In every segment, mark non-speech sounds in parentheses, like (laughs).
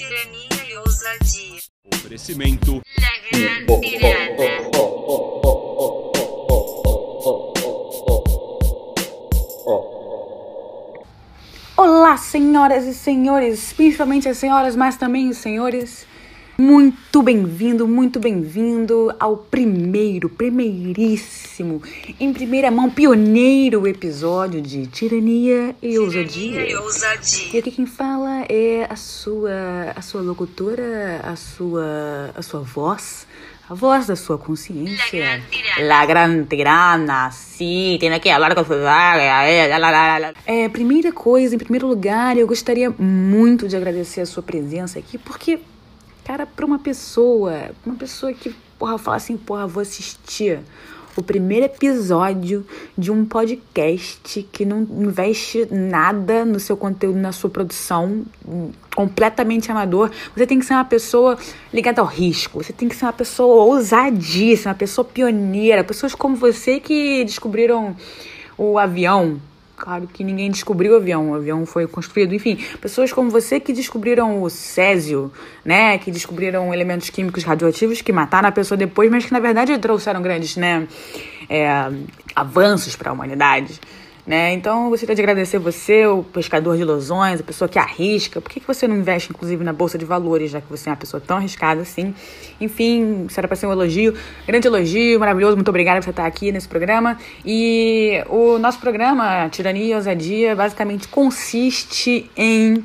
tirania e ousadia. Oferecimento. Olá, senhoras e senhores, principalmente as senhoras, mas também os senhores. Muito bem-vindo, muito bem-vindo ao primeiro, primeiríssimo, em primeira mão, pioneiro episódio de Tirania e Ousadia. Tirania e E ousadia. aqui quem fala é a sua, a sua locutora, a sua, a sua voz, a voz da sua consciência. La gran tirana, sim, tem que falar com É, primeira coisa, em primeiro lugar, eu gostaria muito de agradecer a sua presença aqui, porque, cara, pra uma pessoa, uma pessoa que, porra, fala assim, porra, vou assistir o primeiro episódio de um podcast que não investe nada no seu conteúdo, na sua produção, completamente amador. Você tem que ser uma pessoa ligada ao risco, você tem que ser uma pessoa ousadíssima, uma pessoa pioneira, pessoas como você que descobriram o avião. Claro que ninguém descobriu o avião, o avião foi construído. Enfim, pessoas como você que descobriram o césio, né? Que descobriram elementos químicos radioativos que mataram a pessoa depois, mas que na verdade trouxeram grandes, né? é, avanços para a humanidade. Né? Então, eu gostaria de agradecer você, o pescador de ilusões, a pessoa que arrisca. Por que, que você não investe, inclusive, na Bolsa de Valores, já que você é uma pessoa tão arriscada assim? Enfim, era para ser um elogio, grande elogio, maravilhoso. Muito obrigada por você estar aqui nesse programa. E o nosso programa, Tirania e Ousadia, basicamente consiste em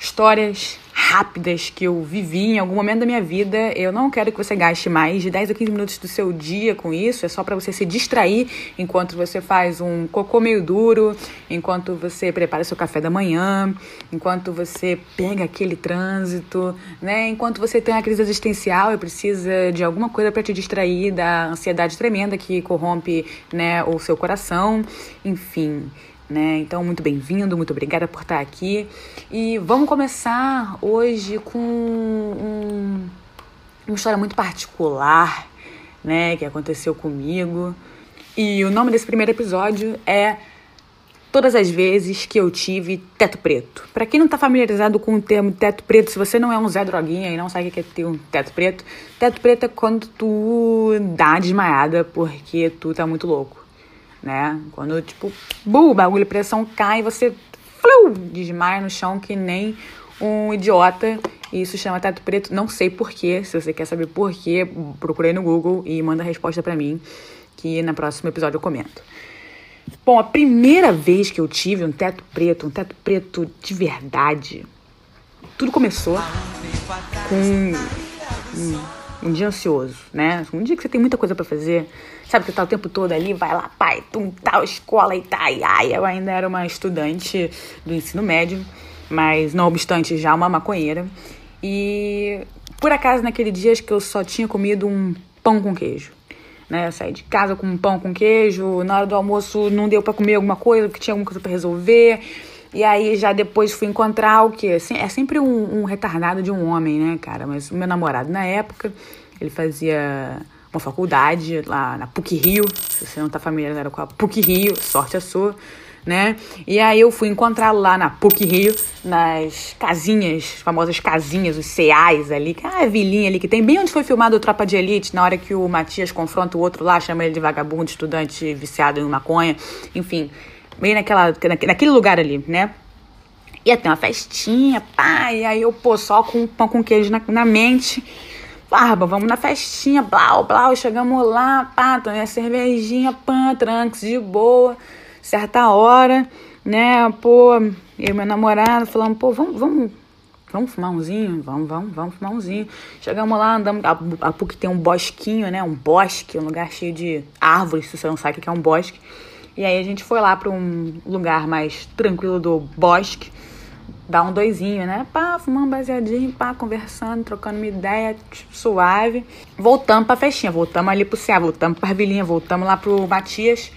histórias rápidas que eu vivi em algum momento da minha vida. Eu não quero que você gaste mais de 10 a 15 minutos do seu dia com isso. É só para você se distrair enquanto você faz um cocô meio duro, enquanto você prepara seu café da manhã, enquanto você pega aquele trânsito, né? Enquanto você tem uma crise existencial e precisa de alguma coisa para te distrair da ansiedade tremenda que corrompe, né, o seu coração. Enfim, né? Então, muito bem-vindo, muito obrigada por estar aqui. E vamos começar hoje com um- uma história muito particular, né, que aconteceu comigo. E o nome desse primeiro episódio é Todas as vezes que eu tive teto preto. Pra quem não tá familiarizado com o termo teto preto, se você não é um Zé Droguinha e não sabe o que é ter um teto preto, teto preto é quando tu dá desmaiada porque tu tá muito louco né? Quando, tipo, bu, bagulho, pressão cai você flu, desmaia no chão que nem um idiota. E isso chama teto preto. Não sei porquê. Se você quer saber porquê, procurei no Google e manda a resposta pra mim, que no próximo episódio eu comento. Bom, a primeira vez que eu tive um teto preto, um teto preto de verdade, tudo começou com um, um dia ansioso, né? Um dia que você tem muita coisa pra fazer, sabe que tá o tempo todo ali, vai lá, pai, tum, tal, escola e tá, e ai, eu ainda era uma estudante do ensino médio, mas não obstante já uma maconheira. E por acaso naquele dia acho que eu só tinha comido um pão com queijo. Né, eu saí de casa com um pão com queijo, na hora do almoço não deu pra comer alguma coisa, porque tinha alguma coisa pra resolver. E aí já depois fui encontrar o? Assim, É sempre um, um retardado de um homem, né, cara? Mas o meu namorado na época, ele fazia uma faculdade lá na PUC Rio. Se você não tá familiarizado com a PUC Rio, sorte a sua, né? E aí eu fui encontrar lá na PUC Rio, nas casinhas, as famosas casinhas, os ceais ali, que é a vilinha ali que tem, bem onde foi filmado o Tropa de Elite, na hora que o Matias confronta o outro lá, chama ele de vagabundo, estudante viciado em maconha, enfim, bem naquela, naquele lugar ali, né? Ia ter uma festinha, pá, e aí eu, pô, só com pão com queijo na, na mente. Barba, vamos na festinha, blau, blau, chegamos lá, pá, tomei a cervejinha, pã, tranques de boa, certa hora, né, pô, eu e meu namorado falamos, pô, vamos, vamos, vamos fumar umzinho, vamos, vamos, vamos fumar umzinho. Chegamos lá, andamos, a, a PUC tem um bosquinho, né, um bosque, um lugar cheio de árvores, se você não sabe o que é um bosque. E aí a gente foi lá para um lugar mais tranquilo do bosque, dar um doisinho, né? Pá, fumando um baseadinho, pá, conversando, trocando uma ideia tipo, suave. Voltamos pra festinha, voltamos ali pro CA, voltamos pra Vilinha, voltamos lá pro Matias.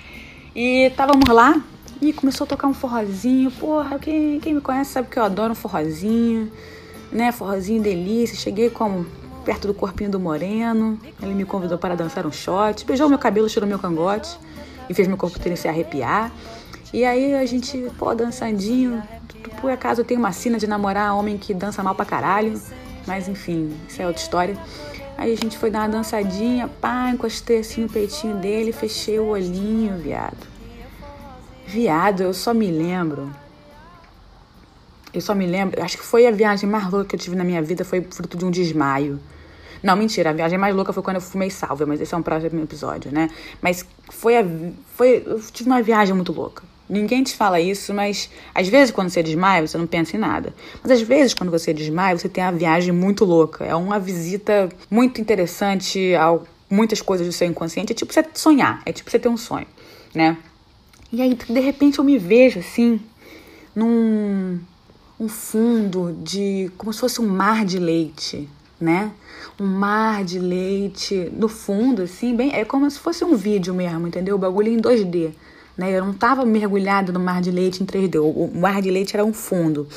E estávamos lá e começou a tocar um forrozinho. Porra, quem, quem me conhece sabe que eu adoro um forrozinho, né? Forrozinho delícia. Cheguei como perto do corpinho do Moreno. Ele me convidou para dançar um shot, beijou meu cabelo, tirou meu cangote e fez meu corpo ter se arrepiar. E aí a gente, pô, dançandinho, por acaso eu tenho uma sina de namorar homem que dança mal pra caralho. Mas enfim, isso é outra história. Aí a gente foi dar uma dançadinha, pá, encostei assim no peitinho dele, fechei o olhinho, viado. Viado, eu só me lembro. Eu só me lembro, acho que foi a viagem mais louca que eu tive na minha vida, foi fruto de um desmaio. Não, mentira, a viagem mais louca foi quando eu fumei salva, mas esse é um próximo episódio, né? Mas foi a. Foi, eu tive uma viagem muito louca. Ninguém te fala isso, mas às vezes quando você desmaia, você não pensa em nada. Mas às vezes quando você desmaia, você tem uma viagem muito louca. É uma visita muito interessante a muitas coisas do seu inconsciente. É tipo você sonhar, é tipo você ter um sonho, né? E aí, de repente, eu me vejo assim, num um fundo de. como se fosse um mar de leite, né? Um mar de leite no fundo, assim, bem. É como se fosse um vídeo mesmo, entendeu? O bagulho em 2D. Né? Eu não estava mergulhada no mar de leite em 3D. O, mar de leite era um fundo.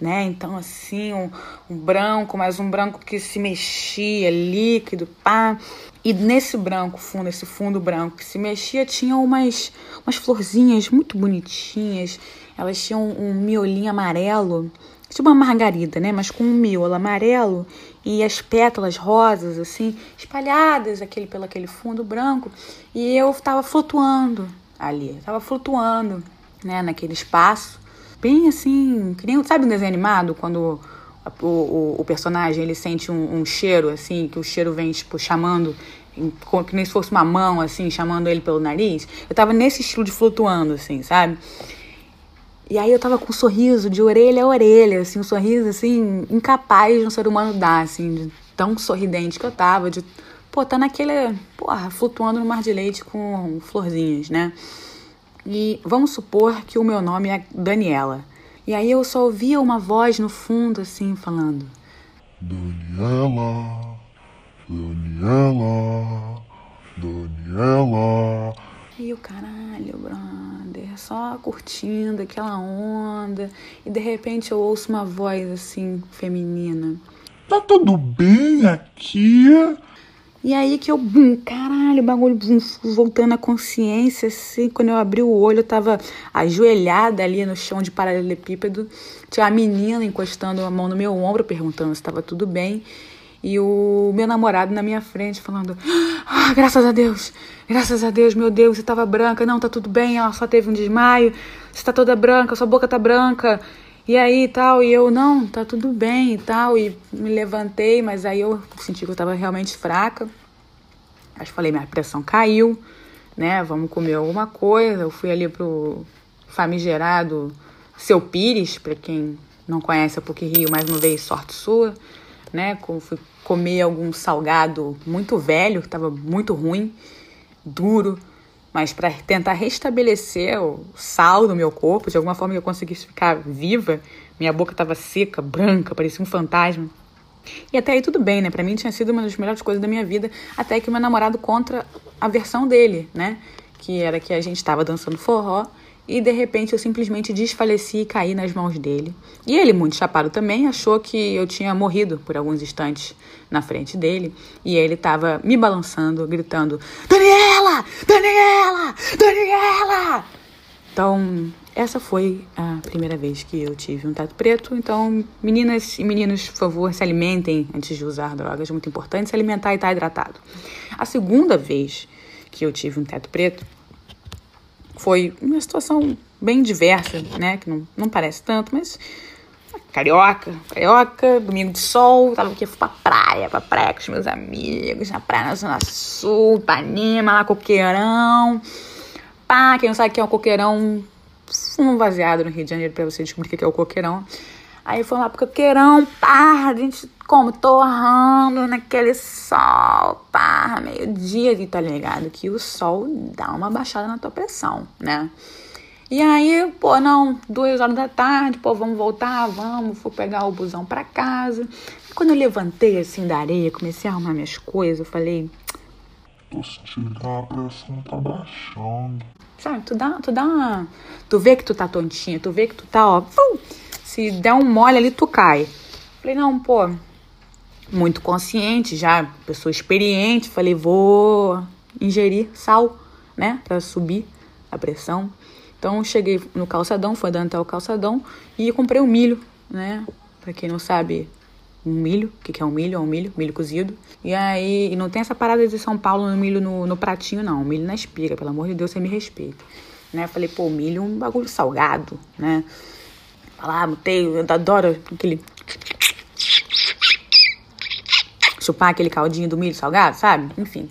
Né? Então, assim, um, um, branco, mas um branco que se mexia, líquido, pá. E nesse branco fundo, esse fundo branco que se mexia, tinha umas, umas florzinhas muito bonitinhas. Elas tinham um miolinho amarelo, tipo uma margarida, né? Mas com um miolo amarelo e as pétalas rosas, assim, espalhadas aquele, pelo aquele fundo branco. E eu estava flutuando ali, estava flutuando, né? Naquele espaço. Bem assim, que nem, sabe um desenho animado, quando o, o, o personagem ele sente um, um, cheiro, assim, que o cheiro vem, tipo, chamando, que nem se fosse uma mão, assim, chamando ele pelo nariz. Eu tava nesse estilo de flutuando, assim, sabe? E aí eu tava com um sorriso de orelha a orelha, assim, um sorriso, assim, incapaz de um ser humano dar, assim, de tão sorridente que eu tava, de, pô, tá naquele, porra, flutuando no mar de leite com florzinhas, né? E vamos supor que o meu nome é Daniela. E aí eu só ouvia uma voz no fundo, assim, falando: Daniela, Daniela, Daniela. E o caralho, brother, só curtindo aquela onda. E de repente eu ouço uma voz assim, feminina. Tá tudo bem aqui? E aí que eu, bum, caralho, o bagulho bum, voltando à consciência, assim, quando eu abri o olho, eu tava ajoelhada ali no chão de paralelepípedo, tinha a menina encostando a mão no meu ombro, perguntando se estava tudo bem, e o meu namorado na minha frente falando, ah, graças a Deus, graças a Deus, meu Deus, você tava branca, não, tá tudo bem, ela só teve um desmaio, você tá toda branca, sua boca tá branca, e aí tal, e eu, não, tá tudo bem e tal, e me levantei, mas aí eu senti que eu tava realmente fraca. Acho que falei, minha pressão caiu, né? Vamos comer alguma coisa. Eu fui ali pro famigerado Seu Pires, para quem não conhece a PUC Rio, mais uma vez, sorte sua, né? Fui comer algum salgado muito velho, que tava muito ruim, duro mas para tentar restabelecer o sal no meu corpo, de alguma forma que eu conseguisse ficar viva, minha boca estava seca, branca, parecia um fantasma. E até aí tudo bem, né? Para mim tinha sido uma das melhores coisas da minha vida, até que meu namorado contra a versão dele, né? Que era que a gente estava dançando forró e de repente eu simplesmente desfaleci e caí nas mãos dele. E ele, muito chapado também, achou que eu tinha morrido por alguns instantes na frente dele e ele estava me balançando, gritando: Daniela! Daniela! Daniela! Então, essa foi a primeira vez que eu tive um teto preto. Então, meninas e meninos, por favor, se alimentem antes de usar drogas. É muito importante se alimentar e estar hidratado. A segunda vez que eu tive um teto preto foi uma situação bem diversa, né? Que não, não parece tanto, mas carioca, carioca, domingo de sol, tava aqui, fui pra praia, pra praia com os meus amigos, na praia na Zona Sul, Panema, lá, coqueirão. Pá, quem não sabe o que é um coqueirão, um vaziado no Rio de Janeiro pra você descobrir o que é o coqueirão. Aí foi lá pro coqueirão, pá, a gente como torrando naquele sol, pá, meio-dia, e tá ligado? Que o sol dá uma baixada na tua pressão, né? E aí, pô, não, duas horas da tarde, pô, vamos voltar, vamos, vou pegar o busão pra casa. Quando eu levantei assim da areia, comecei a arrumar minhas coisas, eu falei. Tô sentindo que a pressão tá baixando. Sabe, tu dá, tu dá uma. Tu vê que tu tá tontinha, tu vê que tu tá, ó. Se der um mole ali, tu cai. Falei, não, pô, muito consciente, já pessoa experiente, falei, vou ingerir sal, né, para subir a pressão. Então cheguei no calçadão, fui andando até o calçadão e comprei um milho, né? Pra quem não sabe, um milho. O que, que é um milho? É um milho, milho cozido. E aí, e não tem essa parada de São Paulo no milho no, no pratinho, não. Milho na espiga, pelo amor de Deus, você me respeita. Né? Falei, pô, milho é um bagulho salgado, né? Falar, ah, botei, eu adoro aquele. Chupar aquele caldinho do milho salgado, sabe? Enfim.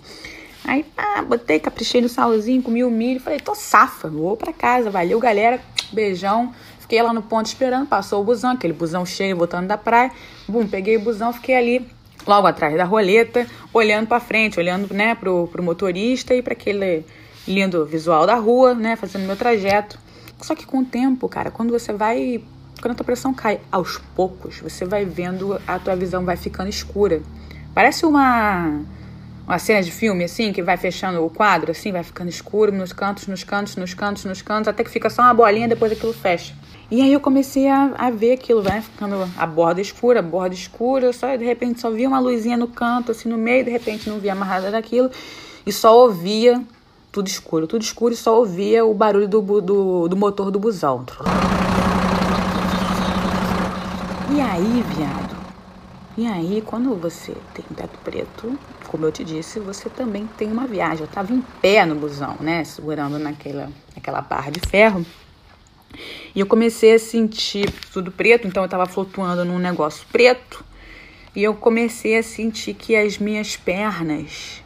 Aí, pá, botei, caprichei no salzinho, comi o milho. Falei, tô safa, vou pra casa. Valeu, galera. Beijão. Fiquei lá no ponto esperando, passou o busão, aquele busão cheio, voltando da praia. Bum, peguei o busão, fiquei ali logo atrás da roleta, olhando para frente, olhando, né, pro, pro motorista e para aquele lindo visual da rua, né, fazendo meu trajeto. Só que com o tempo, cara, quando você vai, quando a tua pressão cai aos poucos, você vai vendo, a tua visão vai ficando escura. Parece uma uma cena de filme, assim, que vai fechando o quadro, assim, vai ficando escuro nos cantos, nos cantos, nos cantos, nos cantos, até que fica só uma bolinha, depois aquilo fecha. E aí eu comecei a, a ver aquilo, vai ficando a borda escura, a borda escura, só de repente só via uma luzinha no canto, assim, no meio, de repente não via mais nada daquilo, e só ouvia tudo escuro, tudo escuro, e só ouvia o barulho do, do, do motor do busão. E aí, viado, e aí, quando você tem teto preto, como eu te disse, você também tem uma viagem. Eu tava em pé no busão, né? Segurando naquela, naquela barra de ferro. E eu comecei a sentir tudo preto, então eu tava flutuando num negócio preto. E eu comecei a sentir que as minhas pernas,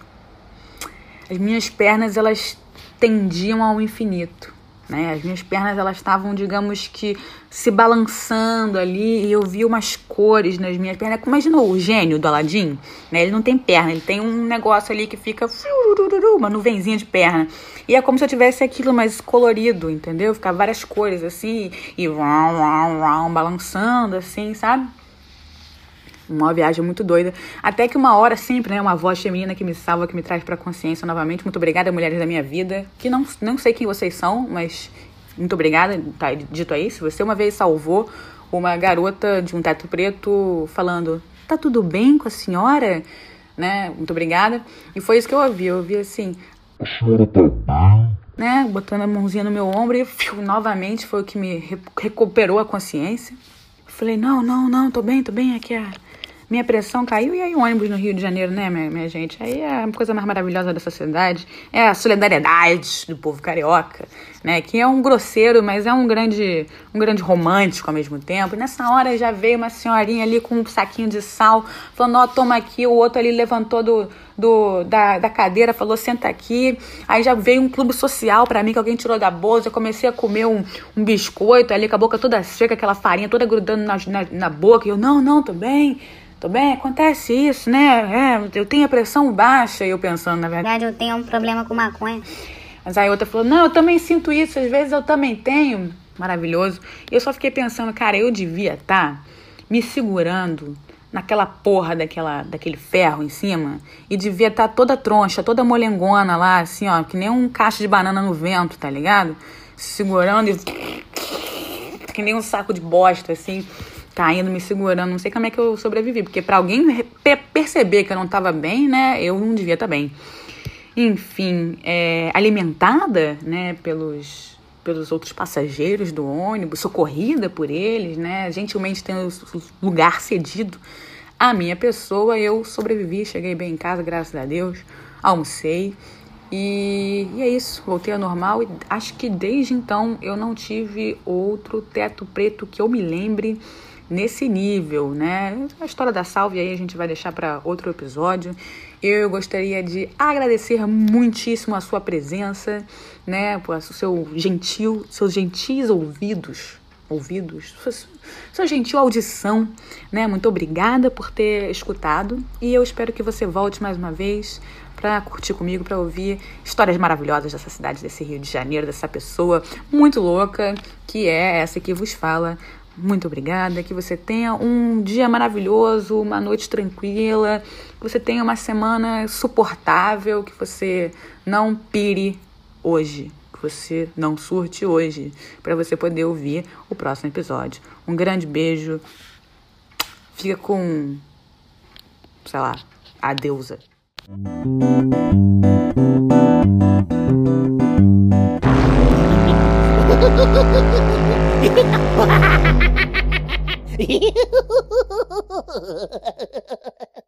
as minhas pernas, elas tendiam ao infinito. Né? As minhas pernas elas estavam, digamos que, se balançando ali e eu vi umas cores nas minhas pernas. Imagina o gênio do Aladim, né? Ele não tem perna, ele tem um negócio ali que fica uma nuvenzinha de perna. E é como se eu tivesse aquilo mais colorido, entendeu? Ficar várias cores assim e balançando assim, sabe? Uma viagem muito doida. Até que uma hora sempre, né? Uma voz feminina que me salva, que me traz pra consciência novamente. Muito obrigada, mulheres da minha vida. Que não, não sei quem vocês são, mas muito obrigada, tá dito aí. Se você uma vez salvou uma garota de um teto preto falando: Tá tudo bem com a senhora? Né? Muito obrigada. E foi isso que eu ouvi. Eu ouvi assim: A senhora tá bem? Né? Botando a mãozinha no meu ombro e fiu, novamente foi o que me recuperou a consciência. falei: Não, não, não, tô bem, tô bem. Aqui é minha pressão caiu e aí o ônibus no Rio de Janeiro, né, minha, minha gente? Aí é a coisa mais maravilhosa dessa cidade. É a solidariedade do povo carioca, né? Que é um grosseiro, mas é um grande, um grande romântico ao mesmo tempo. E nessa hora já veio uma senhorinha ali com um saquinho de sal, falando, ó, oh, toma aqui. O outro ali levantou do, do, da, da cadeira, falou, senta aqui. Aí já veio um clube social para mim, que alguém tirou da bolsa. Eu comecei a comer um, um biscoito ali, com a boca toda seca, aquela farinha toda grudando na, na, na boca. E eu, não, não, tô bem tô bem, acontece isso, né? É, eu tenho a pressão baixa, e eu pensando, na verdade. eu tenho um problema com maconha. Mas aí outra falou, não, eu também sinto isso, às vezes eu também tenho. Maravilhoso. E eu só fiquei pensando, cara, eu devia estar tá me segurando naquela porra daquela, daquele ferro em cima e devia estar tá toda troncha, toda molengona lá, assim, ó, que nem um cacho de banana no vento, tá ligado? Segurando e. (laughs) que nem um saco de bosta, assim caindo, me segurando. Não sei como é que eu sobrevivi, porque para alguém perceber que eu não estava bem, né, eu não devia estar tá bem. Enfim, é, alimentada, né, pelos pelos outros passageiros do ônibus, socorrida por eles, né, gentilmente tendo lugar cedido à minha pessoa, eu sobrevivi, cheguei bem em casa, graças a Deus, almocei. E, e, é isso, voltei ao normal e acho que desde então eu não tive outro teto preto que eu me lembre nesse nível, né? A história da salve aí a gente vai deixar para outro episódio. Eu gostaria de agradecer muitíssimo a sua presença, né? Por seu gentil, seus gentis ouvidos, ouvidos, sua, sua gentil audição, né? Muito obrigada por ter escutado e eu espero que você volte mais uma vez para curtir comigo, para ouvir histórias maravilhosas dessa cidade, desse Rio de Janeiro, dessa pessoa muito louca que é essa que vos fala, muito obrigada, que você tenha um dia maravilhoso, uma noite tranquila, que você tenha uma semana suportável, que você não pire hoje, que você não surte hoje, para você poder ouvir o próximo episódio. Um grande beijo. Fica com, sei lá, a deusa. (laughs) ハハハハハ!